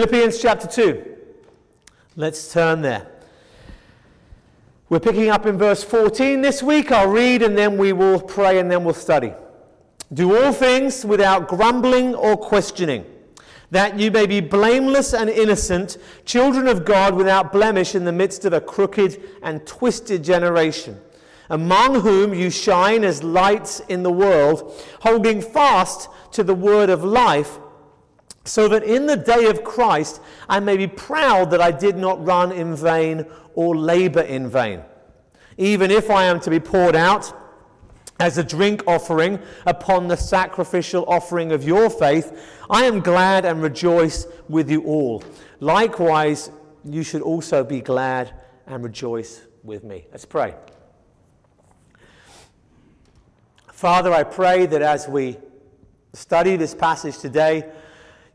Philippians chapter 2. Let's turn there. We're picking up in verse 14 this week. I'll read and then we will pray and then we'll study. Do all things without grumbling or questioning, that you may be blameless and innocent, children of God without blemish in the midst of a crooked and twisted generation, among whom you shine as lights in the world, holding fast to the word of life, so that in the day of Christ I may be proud that I did not run in vain or labor in vain. Even if I am to be poured out, as a drink offering upon the sacrificial offering of your faith, I am glad and rejoice with you all. Likewise, you should also be glad and rejoice with me. Let's pray. Father, I pray that as we study this passage today,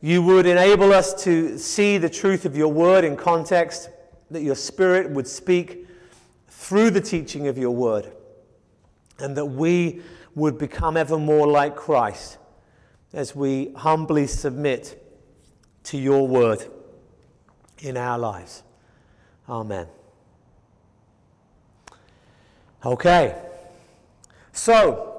you would enable us to see the truth of your word in context, that your spirit would speak through the teaching of your word and that we would become ever more like Christ as we humbly submit to your word in our lives. Amen. Okay, so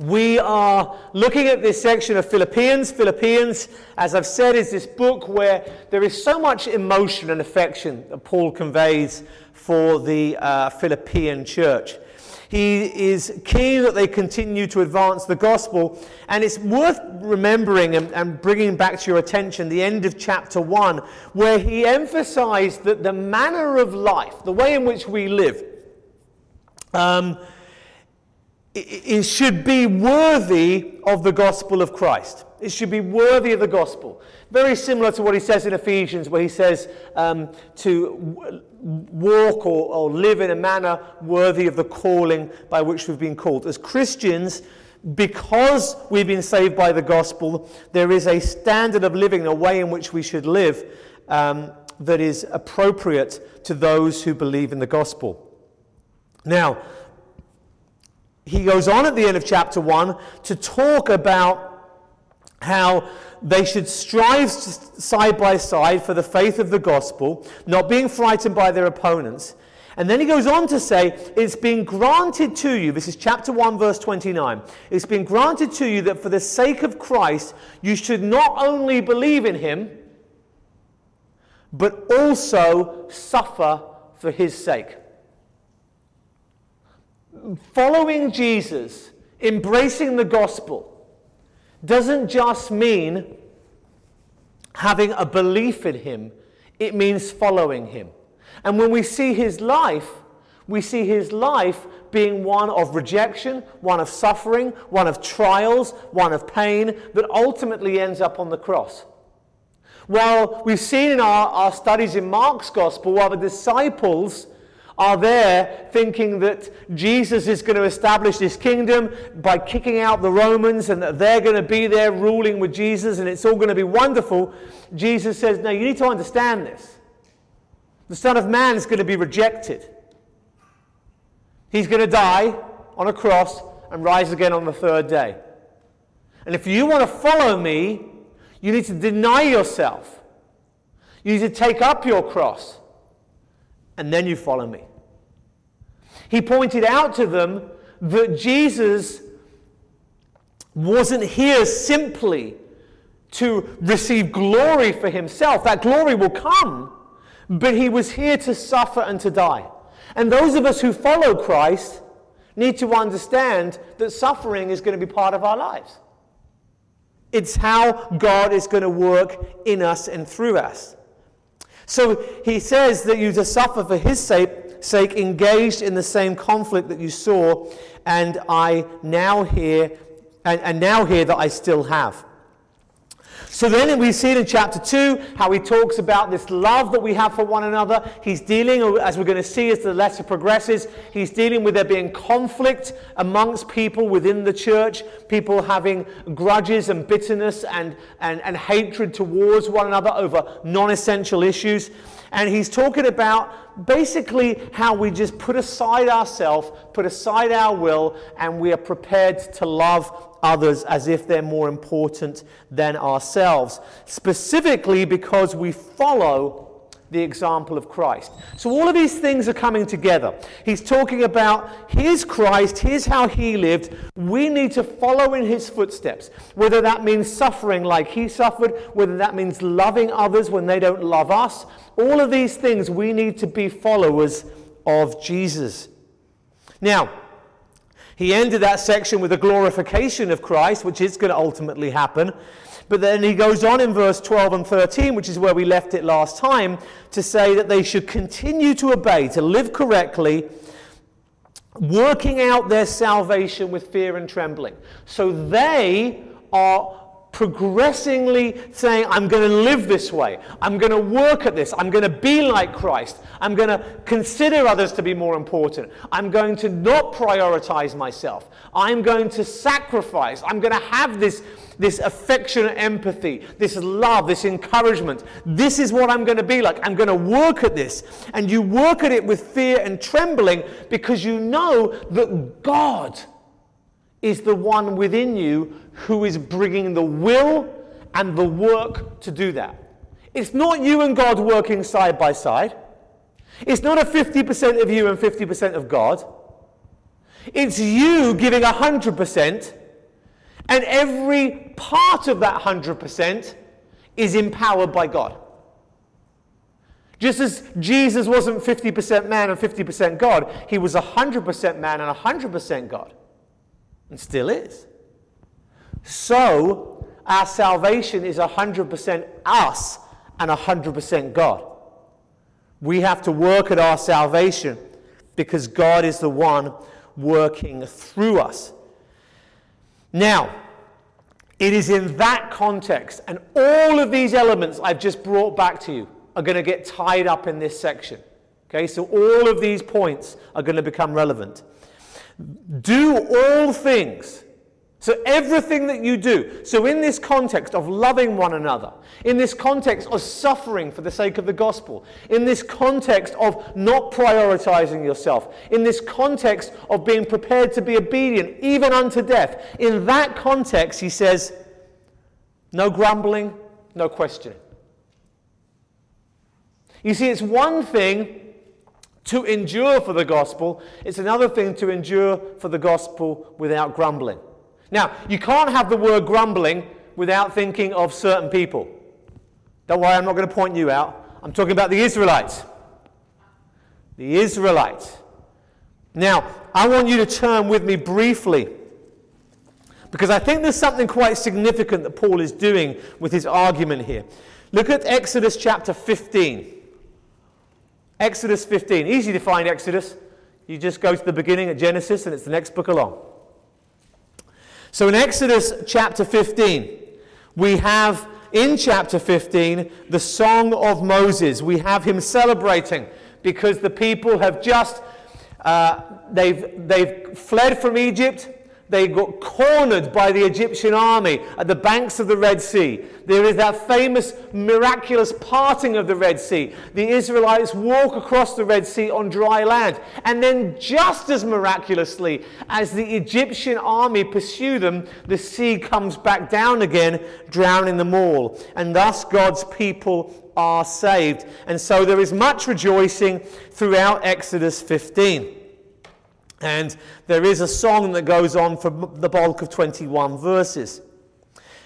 we are looking at this section of Philippians. Philippians, as I've said, is this book where there is so much emotion and affection that Paul conveys for the uh, Philippian church. He is keen that they continue to advance the gospel. And it's worth remembering and, and bringing back to your attention the end of chapter 1, where he emphasized that the manner of life, the way in which we live, um, it, should be worthy of the gospel of Christ. It should be worthy of the gospel. Very similar to what he says in Ephesians, where he says um, to walk or, or live in a manner worthy of the calling by which we've been called. As Christians, because we've been saved by the gospel, there is a standard of living, a way in which we should live um, that is appropriate to those who believe in the gospel. Now, he goes on at the end of chapter 1 to talk about how they should strive side by side for the faith of the gospel, not being frightened by their opponents. And then he goes on to say, It's been granted to you, this is chapter 1, verse 29. It's been granted to you that for the sake of Christ, you should not only believe in him, but also suffer for his sake. Following Jesus, embracing the gospel, doesn't just mean having a belief in him, it means following him. And when we see his life, we see his life being one of rejection, one of suffering, one of trials, one of pain that ultimately ends up on the cross. While we've seen in our, our studies in Mark's gospel, while the disciples are there thinking that Jesus is going to establish this kingdom by kicking out the Romans and that they're going to be there ruling with Jesus and it's all going to be wonderful. Jesus says, No, you need to understand this. The Son of Man is going to be rejected. He's going to die on a cross and rise again on the third day. And if you want to follow me, you need to deny yourself. You need to take up your cross. And then you follow me. He pointed out to them that Jesus wasn't here simply to receive glory for himself. That glory will come, but he was here to suffer and to die. And those of us who follow Christ need to understand that suffering is going to be part of our lives. It's how God is going to work in us and through us. So he says that you to suffer for his sake sake engaged in the same conflict that you saw, and I now hear, and, and now hear that I still have. So then we see it in chapter 2 how he talks about this love that we have for one another. He's dealing, as we're going to see as the letter progresses, he's dealing with there being conflict amongst people within the church, people having grudges and bitterness and, and, and hatred towards one another over non essential issues. And he's talking about basically how we just put aside ourselves, put aside our will, and we are prepared to love others as if they're more important than ourselves. Specifically because we follow the example of Christ. So all of these things are coming together. He's talking about his Christ, here's how he lived. We need to follow in his footsteps, whether that means suffering like he suffered, whether that means loving others when they don't love us. All of these things we need to be followers of Jesus. Now, he ended that section with a glorification of Christ, which is going to ultimately happen. But then he goes on in verse 12 and 13, which is where we left it last time, to say that they should continue to obey, to live correctly, working out their salvation with fear and trembling. So they are progressively saying, I'm going to live this way. I'm going to work at this. I'm going to be like Christ. I'm going to consider others to be more important. I'm going to not prioritize myself. I'm going to sacrifice. I'm going to have this this affectionate empathy, this love, this encouragement. This is what I'm going to be like. I'm going to work at this. And you work at it with fear and trembling because you know that God is the one within you who is bringing the will and the work to do that. It's not you and God working side by side. It's not a 50% of you and 50% of God. It's you giving 100% and every part of that 100% is empowered by God. Just as Jesus wasn't 50% man and 50% God, he was 100% man and 100% God. And still is. So, our salvation is 100% us and 100% God. We have to work at our salvation because God is the one working through us. Now, it is in that context, and all of these elements I've just brought back to you are going to get tied up in this section. Okay, so all of these points are going to become relevant. Do all things so, everything that you do, so in this context of loving one another, in this context of suffering for the sake of the gospel, in this context of not prioritizing yourself, in this context of being prepared to be obedient even unto death, in that context, he says, no grumbling, no questioning. You see, it's one thing to endure for the gospel, it's another thing to endure for the gospel without grumbling. Now, you can't have the word grumbling without thinking of certain people. Don't worry, I'm not going to point you out. I'm talking about the Israelites. The Israelites. Now, I want you to turn with me briefly because I think there's something quite significant that Paul is doing with his argument here. Look at Exodus chapter 15. Exodus 15. Easy to find Exodus. You just go to the beginning at Genesis and it's the next book along. So in Exodus chapter 15, we have in chapter 15 the Song of Moses. We have him celebrating because the people have just, uh, they've, they've fled from Egypt they got cornered by the Egyptian army at the banks of the Red Sea. There is that famous miraculous parting of the Red Sea. The Israelites walk across the Red Sea on dry land. And then, just as miraculously as the Egyptian army pursue them, the sea comes back down again, drowning them all. And thus, God's people are saved. And so, there is much rejoicing throughout Exodus 15. And there is a song that goes on for the bulk of 21 verses.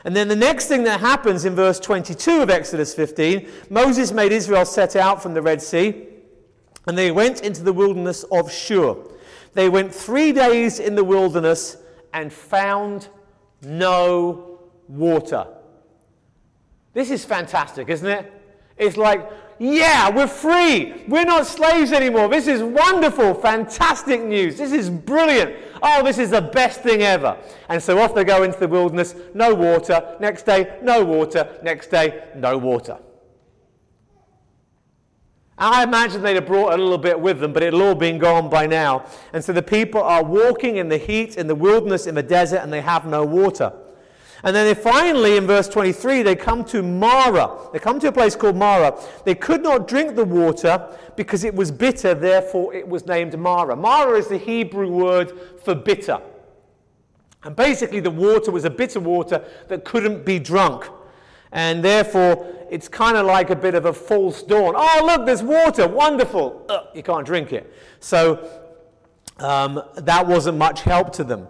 And then the next thing that happens in verse 22 of Exodus 15 Moses made Israel set out from the Red Sea, and they went into the wilderness of Shur. They went three days in the wilderness and found no water. This is fantastic, isn't it? It's like yeah, we're free. We're not slaves anymore. This is wonderful, fantastic news. This is brilliant. Oh, this is the best thing ever. And so off they go into the wilderness, no water. Next day, no water. Next day, no water. I imagine they'd have brought a little bit with them, but it'll all been gone by now. And so the people are walking in the heat, in the wilderness, in the desert, and they have no water. And then they finally, in verse 23, they come to Marah. They come to a place called Marah. They could not drink the water because it was bitter, therefore it was named Marah. Mara is the Hebrew word for bitter. And basically, the water was a bitter water that couldn't be drunk. And therefore, it's kind of like a bit of a false dawn. Oh, look, there's water. Wonderful. Ugh, you can't drink it. So um, that wasn't much help to them.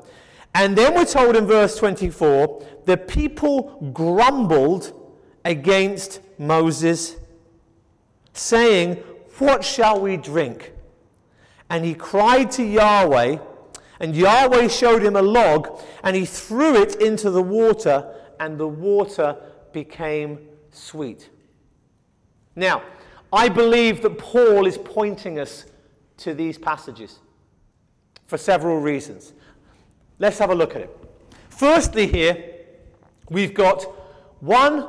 And then we're told in verse 24 the people grumbled against Moses, saying, What shall we drink? And he cried to Yahweh, and Yahweh showed him a log, and he threw it into the water, and the water became sweet. Now, I believe that Paul is pointing us to these passages for several reasons. Let's have a look at it. Firstly, here, we've got one,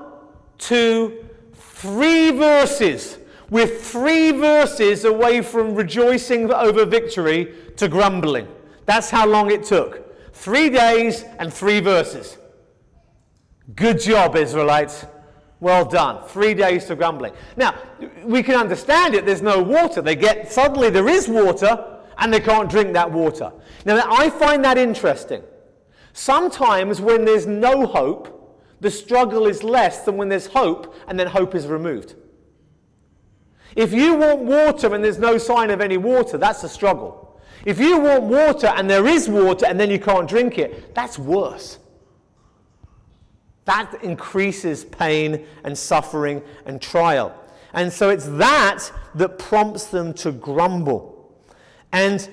two, three verses. We're three verses away from rejoicing over victory to grumbling. That's how long it took. Three days and three verses. Good job, Israelites. Well done. Three days to grumbling. Now, we can understand it. There's no water. They get, suddenly there is water, and they can't drink that water. Now, I find that interesting. Sometimes when there's no hope, the struggle is less than when there's hope and then hope is removed. If you want water and there's no sign of any water, that's a struggle. If you want water and there is water and then you can't drink it, that's worse. That increases pain and suffering and trial. And so it's that that prompts them to grumble. And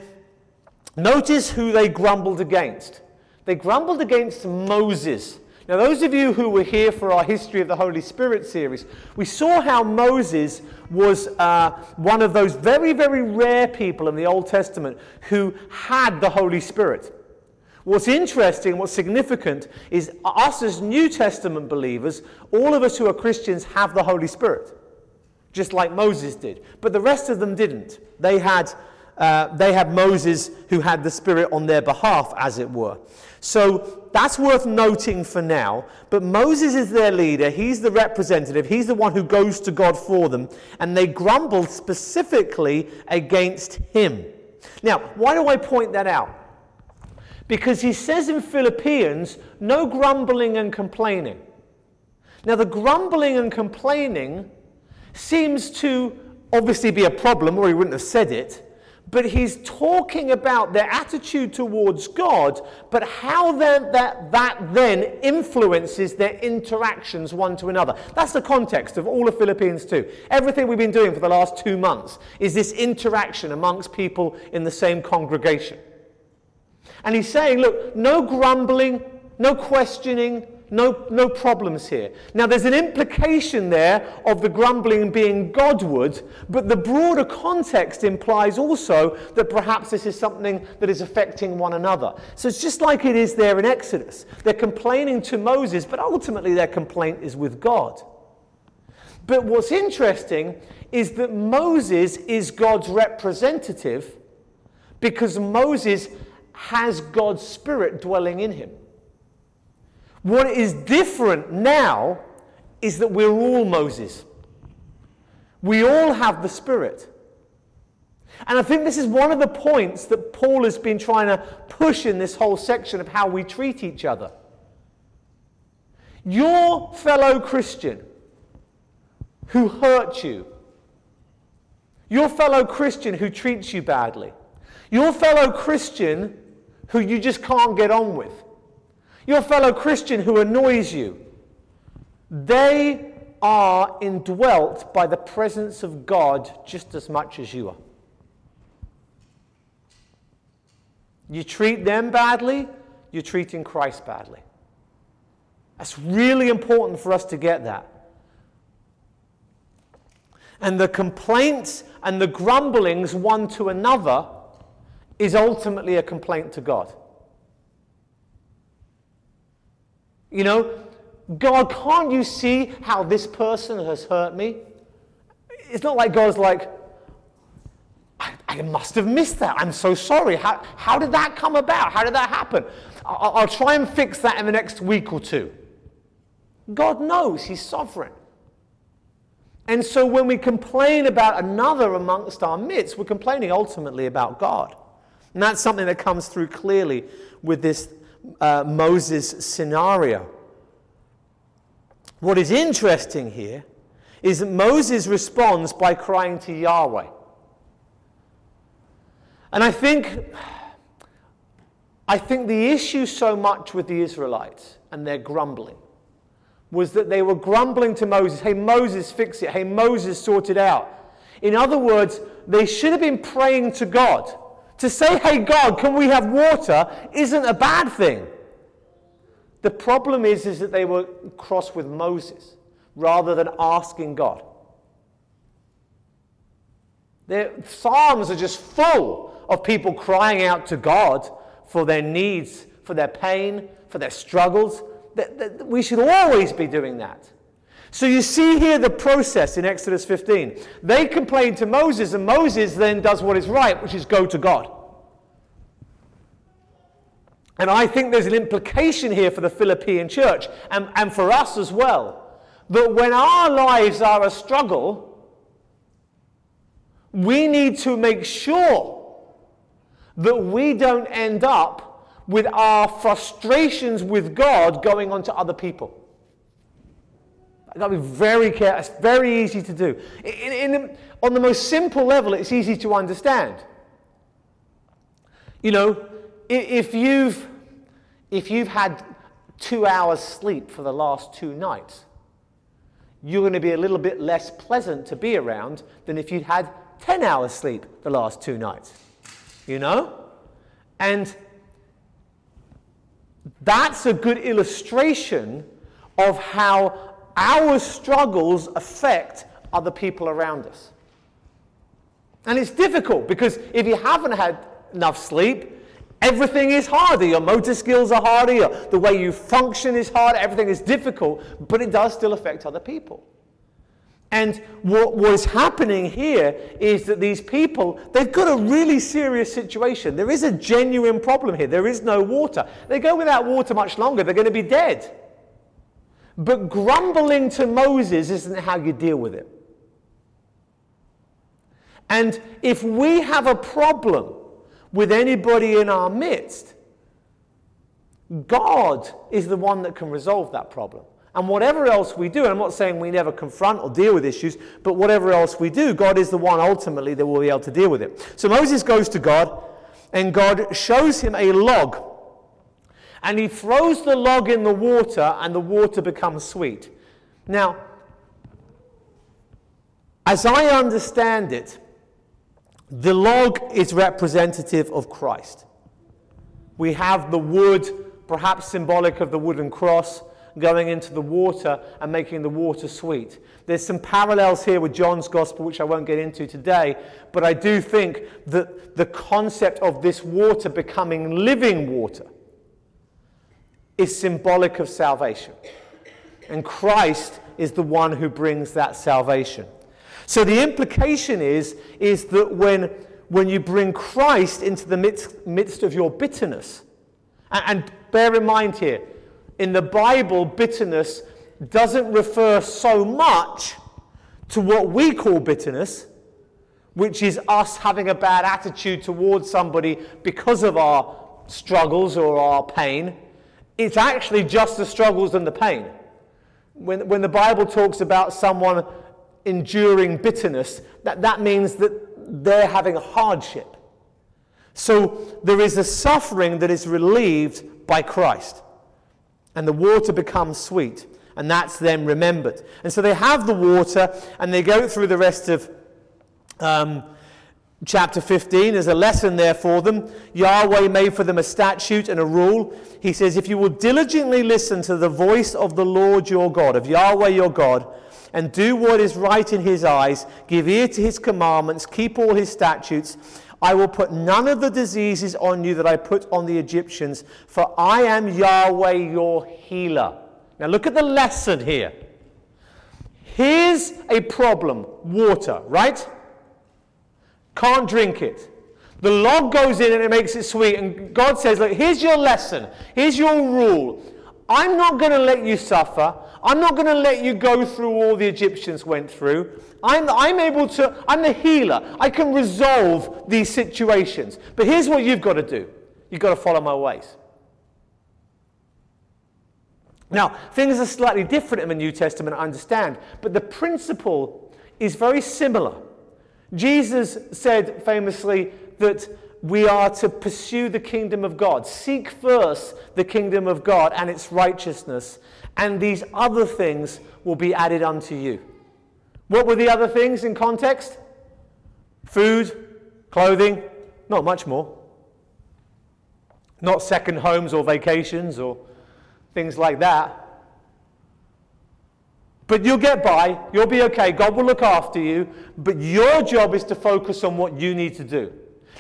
notice who they grumbled against. They grumbled against Moses. Now, those of you who were here for our History of the Holy Spirit series, we saw how Moses was uh, one of those very, very rare people in the Old Testament who had the Holy Spirit. What's interesting, what's significant, is us as New Testament believers, all of us who are Christians have the Holy Spirit, just like Moses did. But the rest of them didn't. They had uh, they had Moses who had the Spirit on their behalf, as it were. So that's worth noting for now. But Moses is their leader. He's the representative. He's the one who goes to God for them. And they grumbled specifically against him. Now, why do I point that out? Because he says in Philippians, no grumbling and complaining. Now, the grumbling and complaining seems to obviously be a problem, or he wouldn't have said it but he's talking about their attitude towards God, but how that, that then influences their interactions one to another. That's the context of all of Philippians 2. Everything we've been doing for the last two months is this interaction amongst people in the same congregation. And he's saying, look, no grumbling, no questioning, no, no problems here. Now, there's an implication there of the grumbling being Godward, but the broader context implies also that perhaps this is something that is affecting one another. So it's just like it is there in Exodus. They're complaining to Moses, but ultimately their complaint is with God. But what's interesting is that Moses is God's representative because Moses has God's Spirit dwelling in him. What is different now is that we're all Moses. We all have the Spirit. And I think this is one of the points that Paul has been trying to push in this whole section of how we treat each other. Your fellow Christian who hurt you, your fellow Christian who treats you badly, your fellow Christian who you just can't get on with, your fellow Christian who annoys you, they are indwelt by the presence of God just as much as you are. You treat them badly, you're treating Christ badly. That's really important for us to get that. And the complaints and the grumblings one to another is ultimately a complaint to God. You know, God, can't you see how this person has hurt me? It's not like God's like, I, I must have missed that. I'm so sorry. How, how did that come about? How did that happen? I'll, I'll try and fix that in the next week or two. God knows, He's sovereign. And so when we complain about another amongst our midst, we're complaining ultimately about God. And that's something that comes through clearly with this uh, Moses scenario. What is interesting here is that Moses responds by crying to Yahweh. And I think, I think the issue so much with the Israelites and their grumbling was that they were grumbling to Moses, hey, Moses, fix it. Hey, Moses, sort it out. In other words, they should have been praying to God. To say, hey, God, can we have water, isn't a bad thing. The problem is, is that they were cross with Moses rather than asking God. Their Psalms are just full of people crying out to God for their needs, for their pain, for their struggles. We should always be doing that. So you see here the process in Exodus 15. They complain to Moses, and Moses then does what is right, which is go to God. And I think there's an implication here for the Philippian church and, and for us as well. That when our lives are a struggle, we need to make sure that we don't end up with our frustrations with God going on to other people. I've got to be very careful. It's very easy to do. In, in, on the most simple level, it's easy to understand. You know, if you've, if you've had two hours sleep for the last two nights, you're going to be a little bit less pleasant to be around than if you'd had 10 hours sleep the last two nights. You know? And that's a good illustration of how our struggles affect other people around us. And it's difficult because if you haven't had enough sleep, everything is harder. Your motor skills are harder, the way you function is harder, everything is difficult, but it does still affect other people. And what was happening here is that these people, they've got a really serious situation. There is a genuine problem here. There is no water. They go without water much longer, they're going to be dead. But grumbling to Moses isn't how you deal with it. And if we have a problem with anybody in our midst, God is the one that can resolve that problem. And whatever else we do, I'm not saying we never confront or deal with issues, but whatever else we do, God is the one ultimately that will be able to deal with it. So Moses goes to God, and God shows him a log. And he throws the log in the water, and the water becomes sweet. Now, as I understand it, the log is representative of Christ. We have the wood, perhaps symbolic of the wooden cross going into the water and making the water sweet. There's some parallels here with John's gospel, which I won't get into today, but I do think that the concept of this water becoming living water is symbolic of salvation. And Christ is the one who brings that salvation. So the implication is, is that when, when you bring Christ into the midst, midst of your bitterness, and, and bear in mind here, in the Bible, bitterness doesn't refer so much to what we call bitterness, which is us having a bad attitude towards somebody because of our struggles or our pain. It's actually just the struggles and the pain. When, when the Bible talks about someone enduring bitterness, that, that means that they're having a hardship. So there is a suffering that is relieved by Christ and the water becomes sweet. And that's then remembered. And so they have the water and they go through the rest of um, chapter 15. There's a lesson there for them. Yahweh made for them a statute and a rule. He says, If you will diligently listen to the voice of the Lord your God, of Yahweh your God, and do what is right in his eyes, give ear to his commandments, keep all his statutes, I will put none of the diseases on you that I put on the Egyptians, for I am Yahweh your healer. Now look at the lesson here. Here's a problem water, right? Can't drink it. The log goes in and it makes it sweet. And God says, Look, here's your lesson. Here's your rule. I'm not going to let you suffer. I'm not going to let you go through all the Egyptians went through. I'm, I'm able to, I'm the healer. I can resolve these situations. But here's what you've got to do you've got to follow my ways. Now, things are slightly different in the New Testament, I understand, but the principle is very similar. Jesus said famously that we are to pursue the kingdom of God. Seek first the kingdom of God and its righteousness, and these other things will be added unto you. What were the other things in context? Food, clothing, not much more. Not second homes or vacations or things like that. But you'll get by, you'll be okay, God will look after you, but your job is to focus on what you need to do.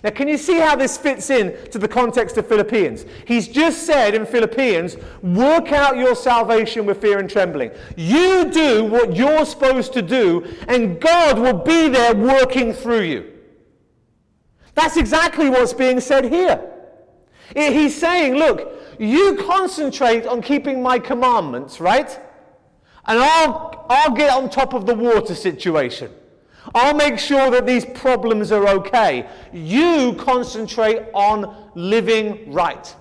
Now, can you see how this fits in to the context of Philippians? He's just said in Philippians, work out your salvation with fear and trembling. You do what you're supposed to do, and God will be there working through you. That's exactly what's being said here. He's saying, look, you concentrate on keeping my commandments, right? And I'll, I'll get on top of the water situation. I'll make sure that these problems are okay. You concentrate on living right.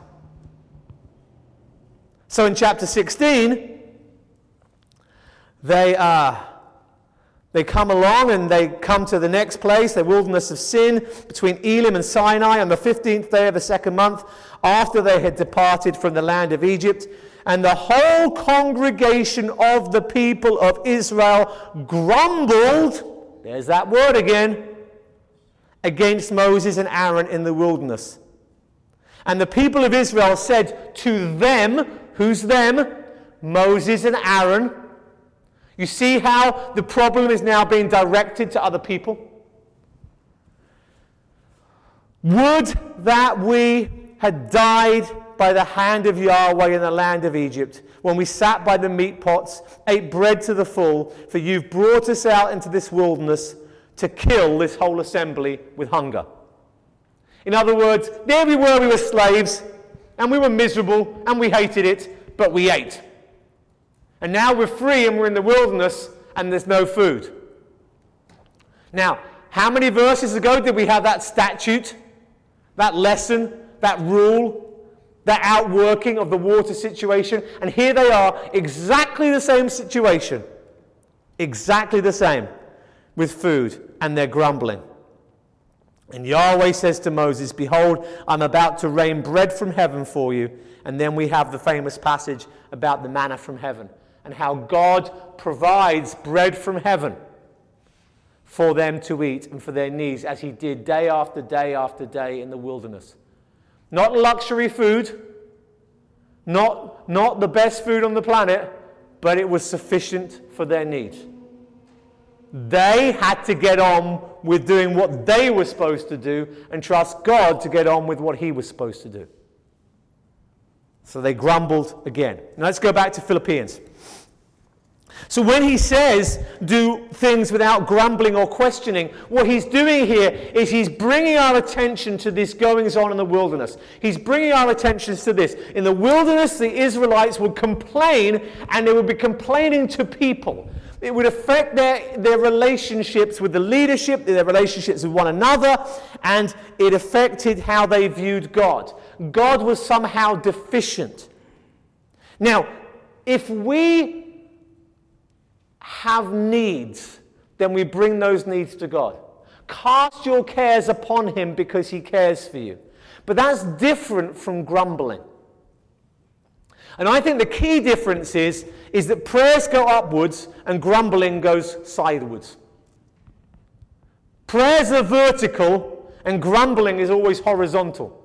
So in chapter 16, they, uh, they come along and they come to the next place, the wilderness of Sin, between Elim and Sinai on the 15th day of the second month, after they had departed from the land of Egypt. And the whole congregation of the people of Israel grumbled there's that word again. Against Moses and Aaron in the wilderness. And the people of Israel said to them, who's them? Moses and Aaron. You see how the problem is now being directed to other people? Would that we had died by the hand of Yahweh in the land of Egypt, when we sat by the meat pots, ate bread to the full, for you've brought us out into this wilderness to kill this whole assembly with hunger. In other words, there we were, we were slaves, and we were miserable, and we hated it, but we ate. And now we're free and we're in the wilderness, and there's no food. Now, how many verses ago did we have that statute, that lesson, that rule the outworking of the water situation. And here they are, exactly the same situation. Exactly the same with food, and they're grumbling. And Yahweh says to Moses, Behold, I'm about to rain bread from heaven for you. And then we have the famous passage about the manna from heaven and how God provides bread from heaven for them to eat and for their needs, as He did day after day after day in the wilderness. Not luxury food, not, not the best food on the planet, but it was sufficient for their needs. They had to get on with doing what they were supposed to do and trust God to get on with what He was supposed to do. So they grumbled again. Now let's go back to Philippians. So when he says do things without grumbling or questioning, what he's doing here is he's bringing our attention to this goings on in the wilderness. He's bringing our attention to this. In the wilderness, the Israelites would complain and they would be complaining to people. It would affect their, their relationships with the leadership, their relationships with one another, and it affected how they viewed God. God was somehow deficient. Now, if we have needs, then we bring those needs to God. Cast your cares upon Him because He cares for you. But that's different from grumbling. And I think the key difference is, is that prayers go upwards and grumbling goes sideways. Prayers are vertical and grumbling is always horizontal.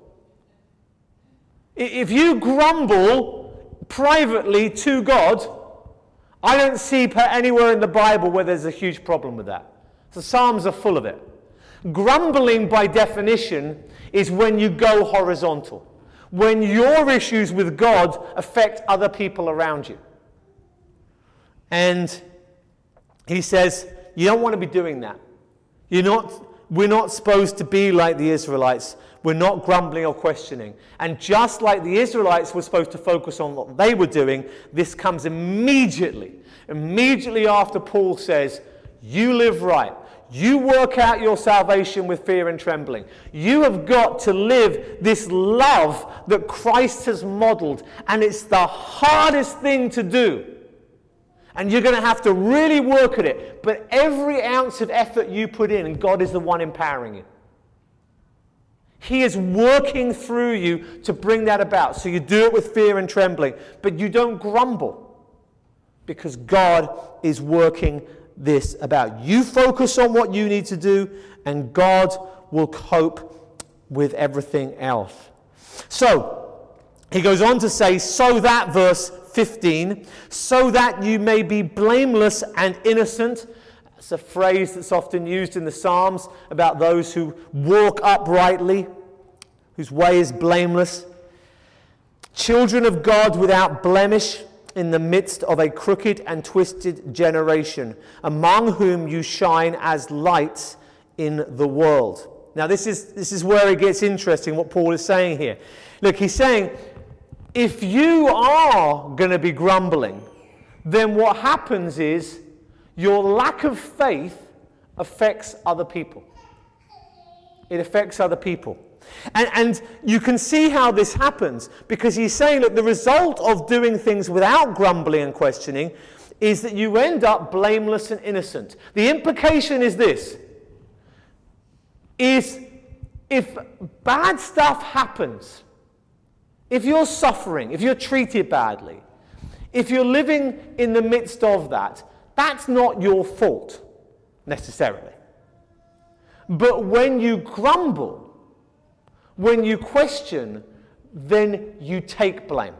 If you grumble privately to God, I don't see anywhere in the Bible where there's a huge problem with that. The Psalms are full of it. Grumbling, by definition, is when you go horizontal, when your issues with God affect other people around you. And he says, You don't want to be doing that. You're not, we're not supposed to be like the Israelites, we're not grumbling or questioning. And just like the Israelites were supposed to focus on what they were doing, this comes immediately. Immediately after Paul says, You live right. You work out your salvation with fear and trembling. You have got to live this love that Christ has modeled, and it's the hardest thing to do. And you're going to have to really work at it. But every ounce of effort you put in, and God is the one empowering you. He is working through you to bring that about. So you do it with fear and trembling, but you don't grumble because God is working this about. You focus on what you need to do, and God will cope with everything else. So, he goes on to say, so that, verse 15, so that you may be blameless and innocent. It's a phrase that's often used in the Psalms about those who walk uprightly, whose way is blameless. Children of God without blemish in the midst of a crooked and twisted generation, among whom you shine as lights in the world. Now, this is, this is where it gets interesting what Paul is saying here. Look, he's saying, if you are going to be grumbling, then what happens is your lack of faith affects other people. It affects other people. And, and, you can see how this happens because he's saying that the result of doing things without grumbling and questioning is that you end up blameless and innocent. The implication is this is if bad stuff happens, if you're suffering, if you're treated badly, if you're living in the midst of that, that's not your fault necessarily. But when you grumble, when you question, then you take blame.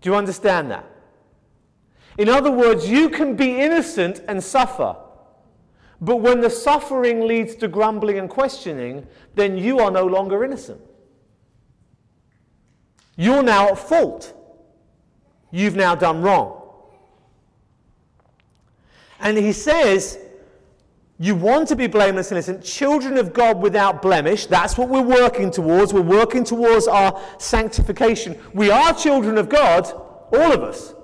Do you understand that? In other words, you can be innocent and suffer. But when the suffering leads to grumbling and questioning, then you are no longer innocent. You're now at fault. You've now done wrong. And he says, you want to be blameless and innocent, children of God without blemish. That's what we're working towards. We're working towards our sanctification. We are children of God, all of us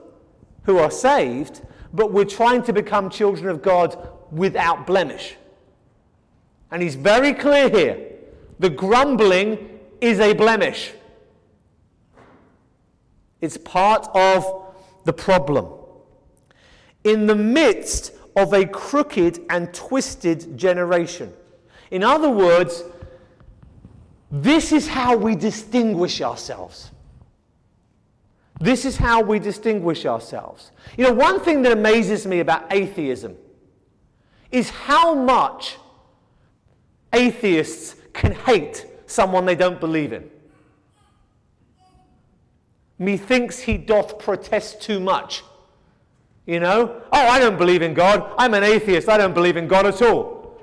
who are saved, but we're trying to become children of God without blemish. And he's very clear here the grumbling is a blemish, it's part of the problem. In the midst of a crooked and twisted generation. In other words, this is how we distinguish ourselves. This is how we distinguish ourselves. You know, one thing that amazes me about atheism is how much atheists can hate someone they don't believe in. Methinks he doth protest too much. You know? Oh, I don't believe in God. I'm an atheist. I don't believe in God at all.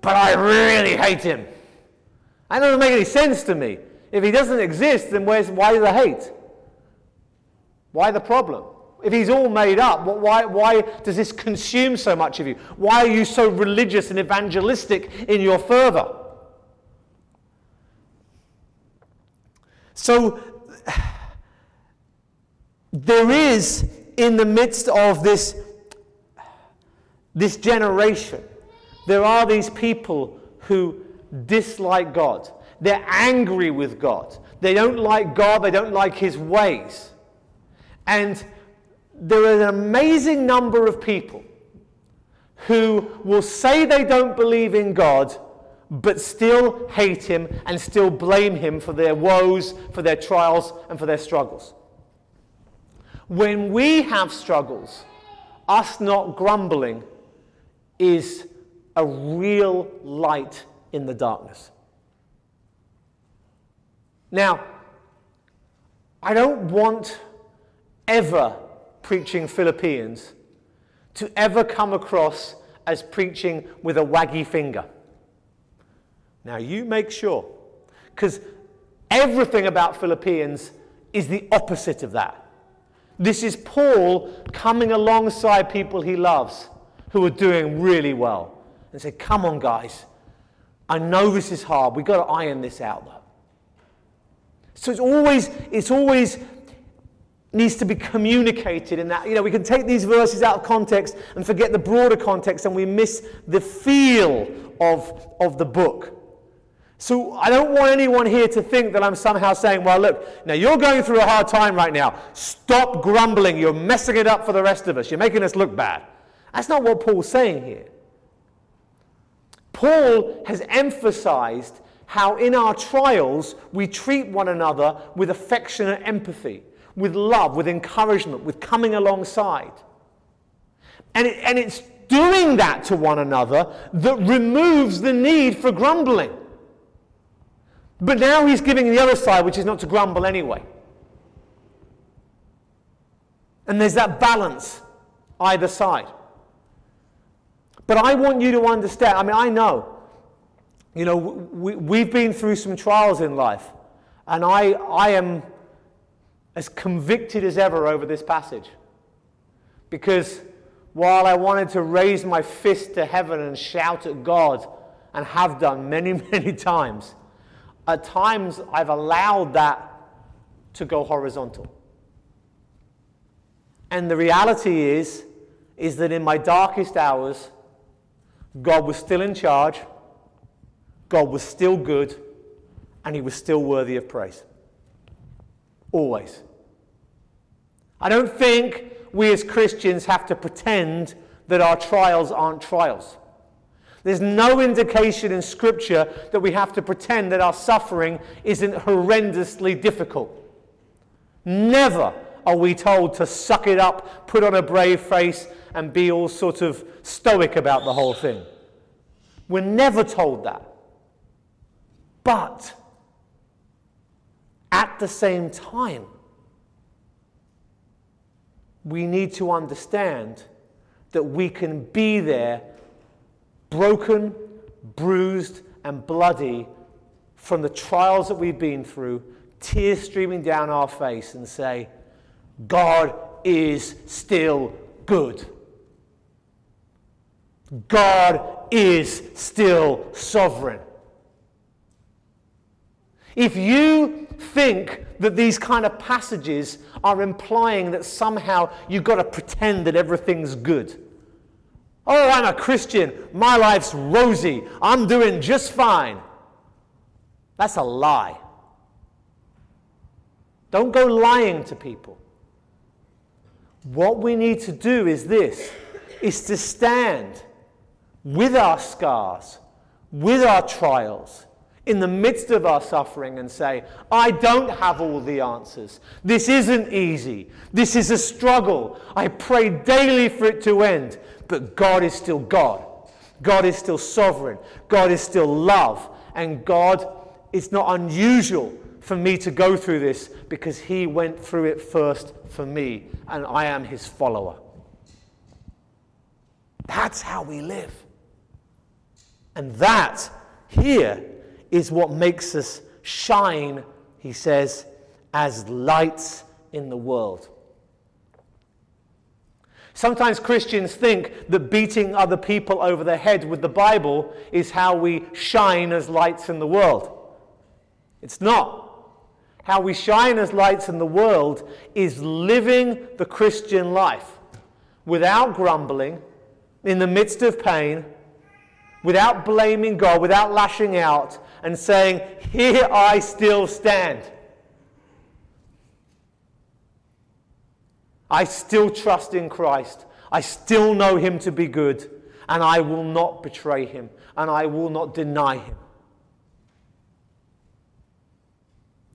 But I really hate him. That doesn't make any sense to me. If he doesn't exist, then where's, why the hate? Why the problem? If he's all made up, why, why does this consume so much of you? Why are you so religious and evangelistic in your fervor? So, there is in the midst of this, this generation, there are these people who dislike God. They're angry with God. They don't like God, they don't like His ways. And there are an amazing number of people who will say they don't believe in God, but still hate Him and still blame Him for their woes, for their trials, and for their struggles. When we have struggles, us not grumbling is a real light in the darkness. Now, I don't want ever preaching Philippians to ever come across as preaching with a waggy finger. Now, you make sure, because everything about Philippians is the opposite of that. This is Paul coming alongside people he loves who are doing really well and say, Come on, guys, I know this is hard. We've got to iron this out, though. So it's always, it's always needs to be communicated in that, you know, we can take these verses out of context and forget the broader context and we miss the feel of, of the book. So I don't want anyone here to think that I'm somehow saying, well, look, now you're going through a hard time right now. Stop grumbling. You're messing it up for the rest of us. You're making us look bad. That's not what Paul's saying here. Paul has emphasized how in our trials we treat one another with affectionate empathy with love, with encouragement, with coming alongside. And, it, and it's doing that to one another that removes the need for grumbling. But now he's giving the other side, which is not to grumble anyway. And there's that balance either side. But I want you to understand, I mean, I know, you know, we, we've been through some trials in life, and I, I am as convicted as ever over this passage. Because while I wanted to raise my fist to heaven and shout at God, and have done many, many times, at times I've allowed that to go horizontal. And the reality is, is that in my darkest hours, God was still in charge, God was still good, and He was still worthy of praise. Always. I don't think we as Christians have to pretend that our trials aren't trials. There's no indication in Scripture that we have to pretend that our suffering isn't horrendously difficult. Never are we told to suck it up, put on a brave face, and be all sort of stoic about the whole thing. We're never told that. But at the same time, we need to understand that we can be there broken, bruised, and bloody from the trials that we've been through, tears streaming down our face, and say, God is still good. God is still sovereign. If you think that these kind of passages are implying that somehow you've got to pretend that everything's good. Oh, I'm a Christian. My life's rosy. I'm doing just fine. That's a lie. Don't go lying to people. What we need to do is this is to stand with our scars, with our trials, in the midst of our suffering and say, I don't have all the answers. This isn't easy. This is a struggle. I pray daily for it to end. But God is still God. God is still sovereign. God is still love. And God, it's not unusual for me to go through this because He went through it first for me, and I am His follower. That's how we live. And that here is what makes us shine, he says, as lights in the world. Sometimes Christians think that beating other people over the head with the Bible is how we shine as lights in the world. It's not. How we shine as lights in the world is living the Christian life without grumbling, in the midst of pain, without blaming God, without lashing out, and saying, Here I still stand. I still trust in Christ. I still know him to be good, and I will not betray him, and I will not deny him.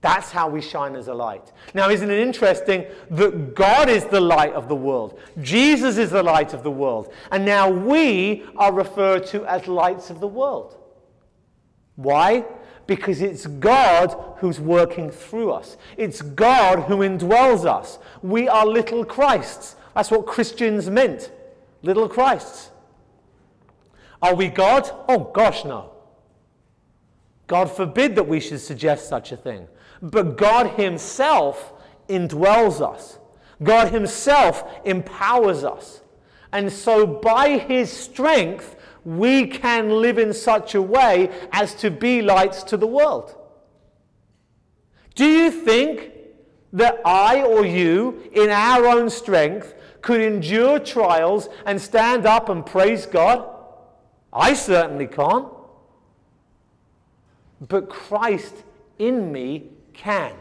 That's how we shine as a light. Now, isn't it interesting that God is the light of the world? Jesus is the light of the world. And now we are referred to as lights of the world. Why? Because it's God who's working through us. It's God who indwells us. We are little Christs. That's what Christians meant. Little Christs. Are we God? Oh, gosh, no. God forbid that we should suggest such a thing. But God Himself indwells us, God Himself empowers us. And so, by His strength, we can live in such a way as to be lights to the world. Do you think that I or you, in our own strength, could endure trials and stand up and praise God? I certainly can't. But Christ in me can.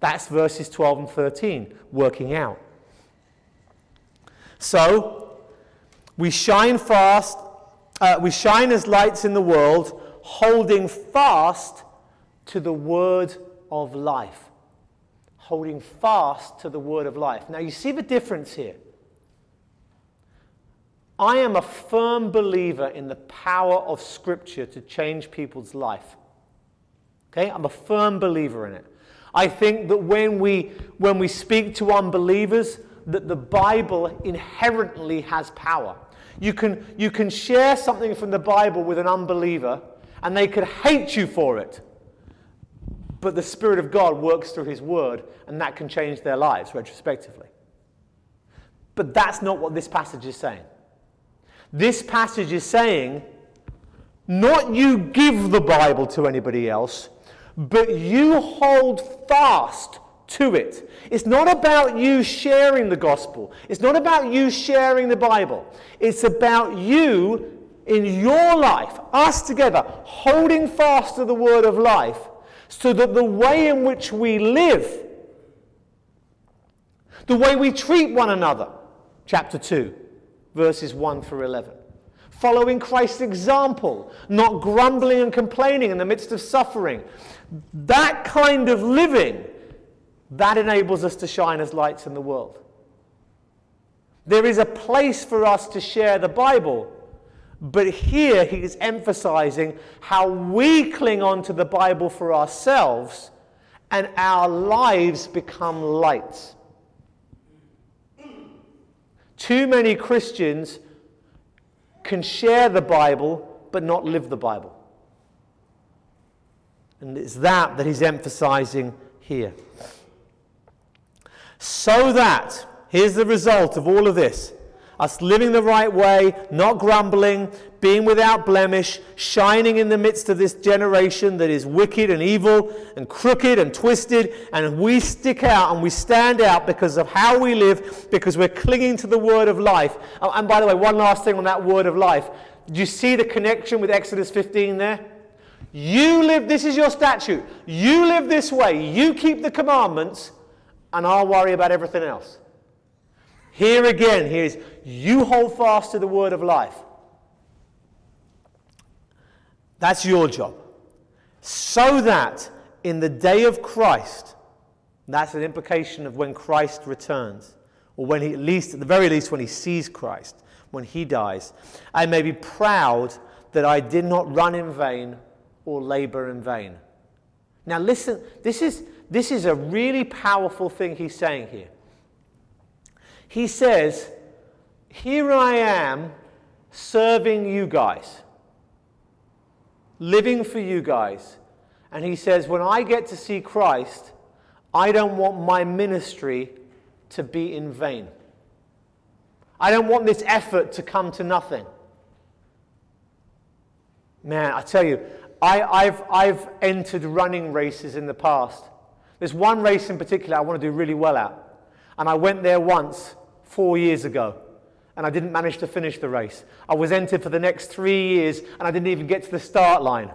That's verses 12 and 13 working out. So, we shine fast, uh, we shine as lights in the world, holding fast to the word of life. Holding fast to the word of life. Now, you see the difference here. I am a firm believer in the power of Scripture to change people's life. Okay? I'm a firm believer in it. I think that when we, when we speak to unbelievers, that the Bible inherently has power. You can, you can share something from the Bible with an unbeliever, and they could hate you for it. But the Spirit of God works through His Word, and that can change their lives retrospectively. But that's not what this passage is saying. This passage is saying, not you give the Bible to anybody else, but you hold fast to it. It's not about you sharing the gospel. It's not about you sharing the Bible. It's about you in your life, us together, holding fast to the word of life so that the way in which we live, the way we treat one another, chapter 2, verses 1 through 11. Following Christ's example, not grumbling and complaining in the midst of suffering. That kind of living, that enables us to shine as lights in the world. There is a place for us to share the Bible, but here he is emphasizing how we cling on to the Bible for ourselves and our lives become lights. Too many Christians can share the Bible but not live the Bible. And it's that that he's emphasizing here. So that, here's the result of all of this us living the right way, not grumbling, being without blemish, shining in the midst of this generation that is wicked and evil and crooked and twisted, and we stick out and we stand out because of how we live, because we're clinging to the word of life. Oh, and by the way, one last thing on that word of life. Do you see the connection with Exodus 15 there? You live, this is your statute. You live this way. You keep the commandments, and I'll worry about everything else. Here again, here's you hold fast to the word of life. That's your job. So that in the day of Christ, that's an implication of when Christ returns, or when he, at least, at the very least, when he sees Christ, when he dies, I may be proud that I did not run in vain or labor in vain. Now, listen, this is, this is a really powerful thing he's saying here. He says, Here I am serving you guys, living for you guys. And he says, When I get to see Christ, I don't want my ministry to be in vain. I don't want this effort to come to nothing. Man, I tell you, I, have I've entered running races in the past. There's one race in particular I want to do really well at. And I went there once four years ago and I didn't manage to finish the race. I was entered for the next three years and I didn't even get to the start line.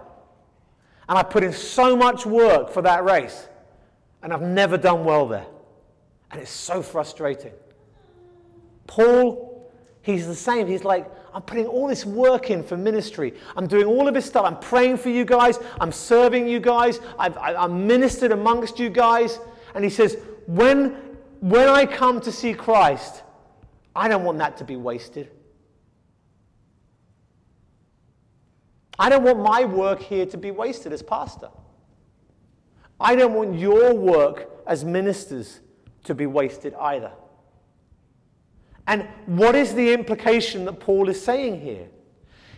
And I put in so much work for that race and I've never done well there. And it's so frustrating. Paul, he's the same. He's like, I'm putting all this work in for ministry. I'm doing all of this stuff. I'm praying for you guys. I'm serving you guys. I've, I'm ministered amongst you guys. And he says, when when I come to see Christ, I don't want that to be wasted. I don't want my work here to be wasted as pastor. I don't want your work as ministers to be wasted either. And what is the implication that Paul is saying here?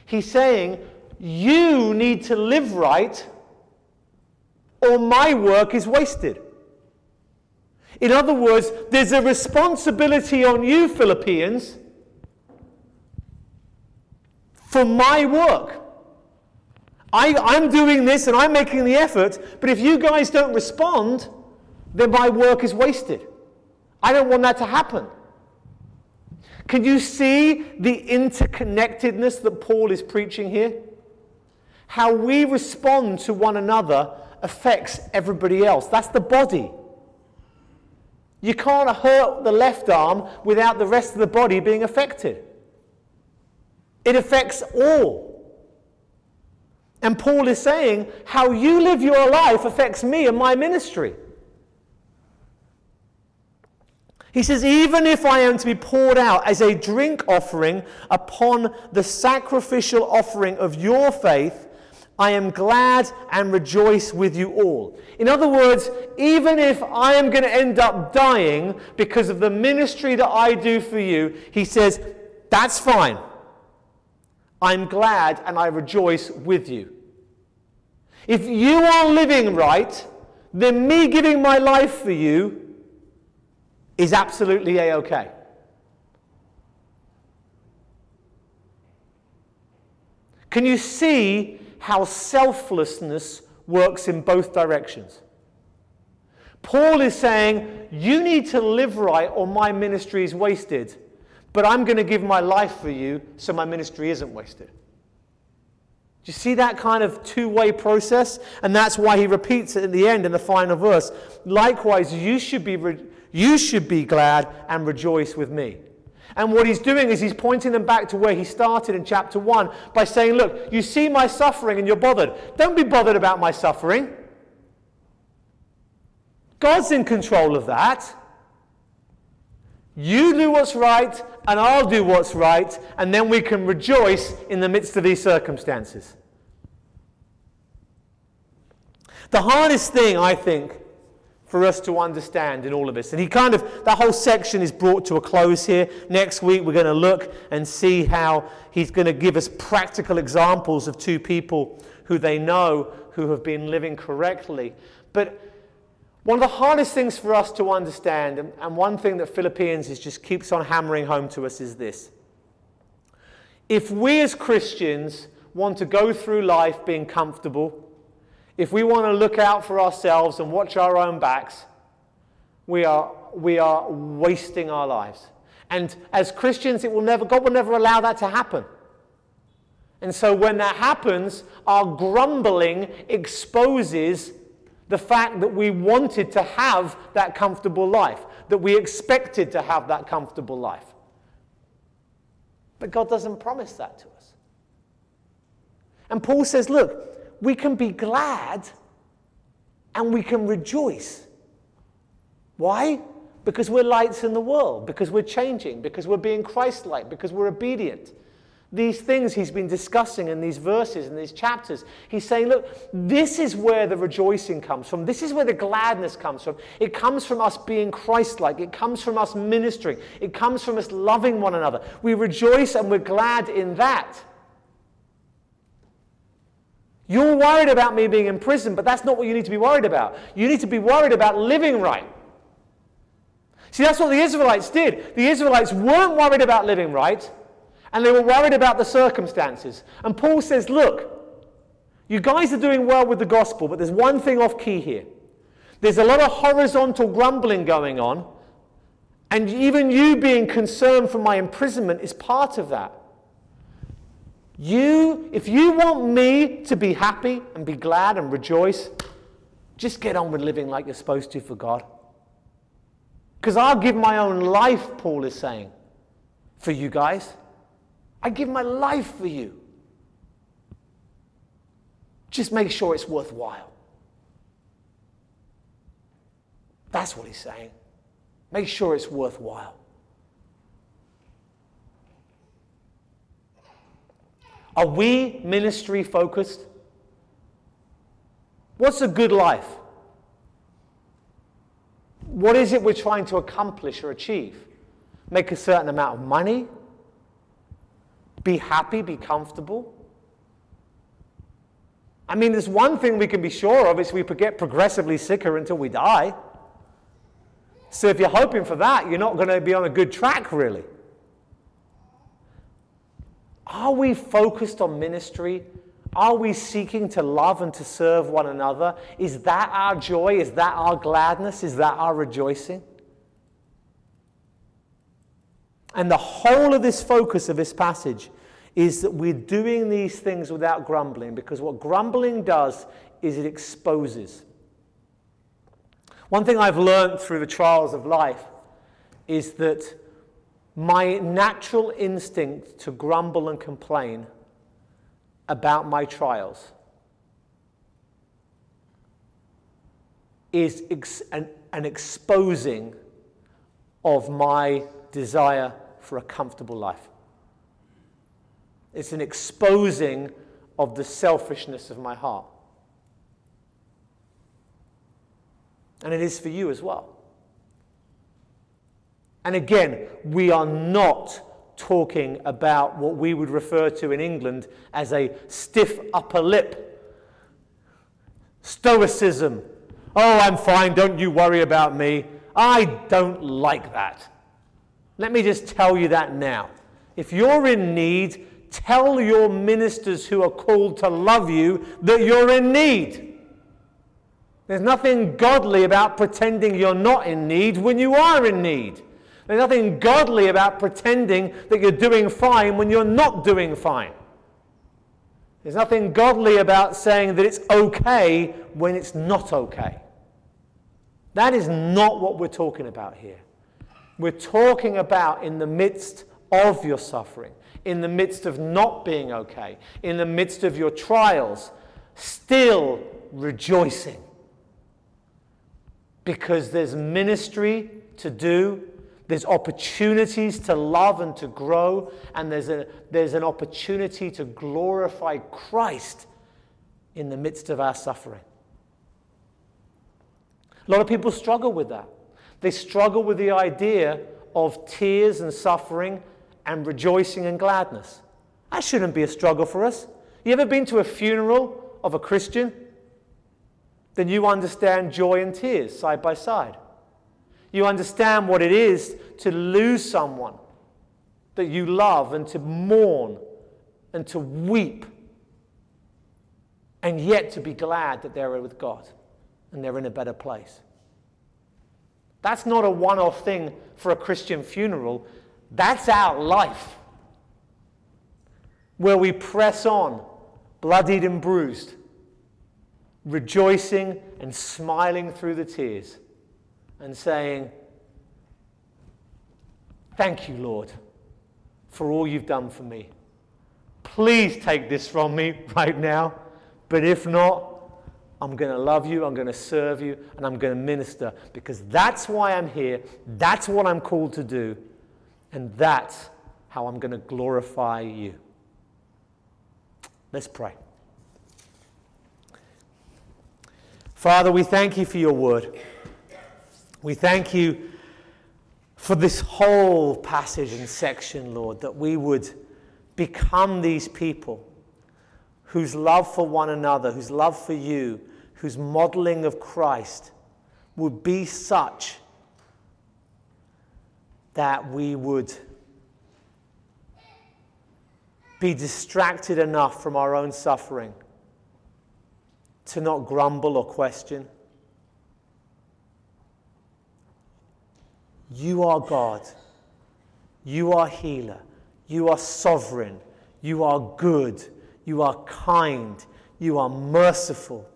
He's saying, You need to live right, or my work is wasted. In other words, there's a responsibility on you, Philippians, for my work. I, I'm doing this and I'm making the effort, but if you guys don't respond, then my work is wasted. I don't want that to happen. Can you see the interconnectedness that Paul is preaching here? How we respond to one another affects everybody else. That's the body. You can't hurt the left arm without the rest of the body being affected. It affects all. And Paul is saying, how you live your life affects me and my ministry. He says, even if I am to be poured out as a drink offering upon the sacrificial offering of your faith, I am glad and rejoice with you all. In other words, even if I am going to end up dying because of the ministry that I do for you, he says, that's fine. I'm glad and I rejoice with you. If you are living right, then me giving my life for you is absolutely a okay. Can you see how selflessness works in both directions? Paul is saying, You need to live right, or my ministry is wasted. But I'm going to give my life for you so my ministry isn't wasted. Do you see that kind of two way process? And that's why he repeats it in the end, in the final verse. Likewise, you should be, re- you should be glad and rejoice with me. And what he's doing is he's pointing them back to where he started in chapter 1 by saying, Look, you see my suffering and you're bothered. Don't be bothered about my suffering. God's in control of that. You do what's right, and I'll do what's right, and then we can rejoice in the midst of these circumstances. The hardest thing, I think, for us to understand in all of this, and he kind of, that whole section is brought to a close here. Next week, we're going to look and see how he's going to give us practical examples of two people who they know who have been living correctly. But one of the hardest things for us to understand, and one thing that Philippians is just keeps on hammering home to us, is this. If we as Christians want to go through life being comfortable, if we want to look out for ourselves and watch our own backs, we are, we are wasting our lives. And as Christians, it will never, God will never allow that to happen. And so when that happens, our grumbling exposes the fact that we wanted to have that comfortable life, that we expected to have that comfortable life. But God doesn't promise that to us. And Paul says, look, we can be glad and we can rejoice. Why? Because we're lights in the world, because we're changing, because we're being Christ like, because we're obedient these things he's been discussing in these verses and these chapters. He's saying, look, this is where the rejoicing comes from. This is where the gladness comes from. It comes from us being Christ like. It comes from us ministering. It comes from us loving one another. We rejoice and we're glad in that. You're worried about me being in prison, but that's not what you need to be worried about. You need to be worried about living right. See, that's what the Israelites did. The Israelites weren't worried about living right and they were worried about the circumstances. And Paul says, Look, you guys are doing well with the gospel, but there's one thing off key here. There's a lot of horizontal grumbling going on, and even you being concerned for my imprisonment is part of that. You, if you want me to be happy and be glad and rejoice, just get on with living like you're supposed to for God. Because I'll give my own life, Paul is saying, for you guys. I give my life for you. Just make sure it's worthwhile. That's what he's saying. Make sure it's worthwhile. Are we ministry focused? What's a good life? What is it we're trying to accomplish or achieve? Make a certain amount of money? Be happy, be comfortable. I mean, there's one thing we can be sure of is we get progressively sicker until we die. So if you're hoping for that, you're not going to be on a good track, really. Are we focused on ministry? Are we seeking to love and to serve one another? Is that our joy? Is that our gladness? Is that our rejoicing? And the whole of this focus of this passage is that we're doing these things without grumbling because what grumbling does is it exposes. One thing I've learned through the trials of life is that my natural instinct to grumble and complain about my trials is ex- an, an exposing of my desire for a comfortable life. It's an exposing of the selfishness of my heart. And it is for you as well. And again, we are not talking about what we would refer to in England as a stiff upper lip. Stoicism. Oh, I'm fine, don't you worry about me. I don't like that. Let me just tell you that now. If you're in need, tell your ministers who are called to love you that you're in need. There's nothing godly about pretending you're not in need when you are in need. There's nothing godly about pretending that you're doing fine when you're not doing fine. There's nothing godly about saying that it's okay when it's not okay. That is not what we're talking about here. We're talking about in the midst of your suffering, in the midst of not being okay, in the midst of your trials, still rejoicing. Because there's ministry to do, there's opportunities to love and to grow, and there's, a, there's an opportunity to glorify Christ in the midst of our suffering. A lot of people struggle with that. They struggle with the idea of tears and suffering and rejoicing and gladness. That shouldn't be a struggle for us. You ever been to a funeral of a Christian? Then you understand joy and tears side by side. You understand what it is to lose someone that you love and to mourn and to weep, and yet to be glad that they're with God and they're in a better place. That's not a one off thing for a Christian funeral. That's our life. Where we press on, bloodied and bruised, rejoicing and smiling through the tears, and saying, Thank you, Lord, for all you've done for me. Please take this from me right now, but if not, I'm going to love you, I'm going to serve you, and I'm going to minister because that's why I'm here. That's what I'm called to do. And that's how I'm going to glorify you. Let's pray. Father, we thank you for your word. We thank you for this whole passage and section, Lord, that we would become these people whose love for one another, whose love for you, whose modeling of Christ would be such that we would be distracted enough from our own suffering to not grumble or question. You are God. You are healer. You are sovereign. You are good. You are kind. You are merciful.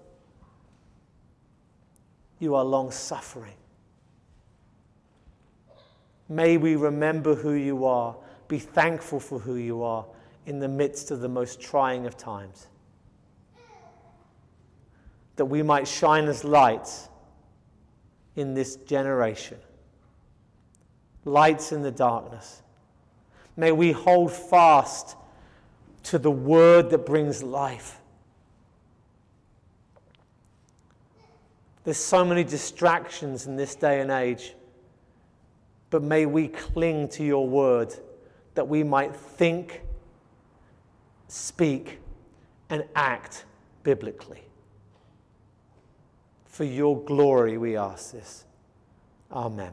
You are long suffering. May we remember who you are, be thankful for who you are in the midst of the most trying of times. That we might shine as lights in this generation, lights in the darkness. May we hold fast to the word that brings life. There's so many distractions in this day and age. But may we cling to your word that we might think, speak, and act biblically. For your glory, we ask this. Amen.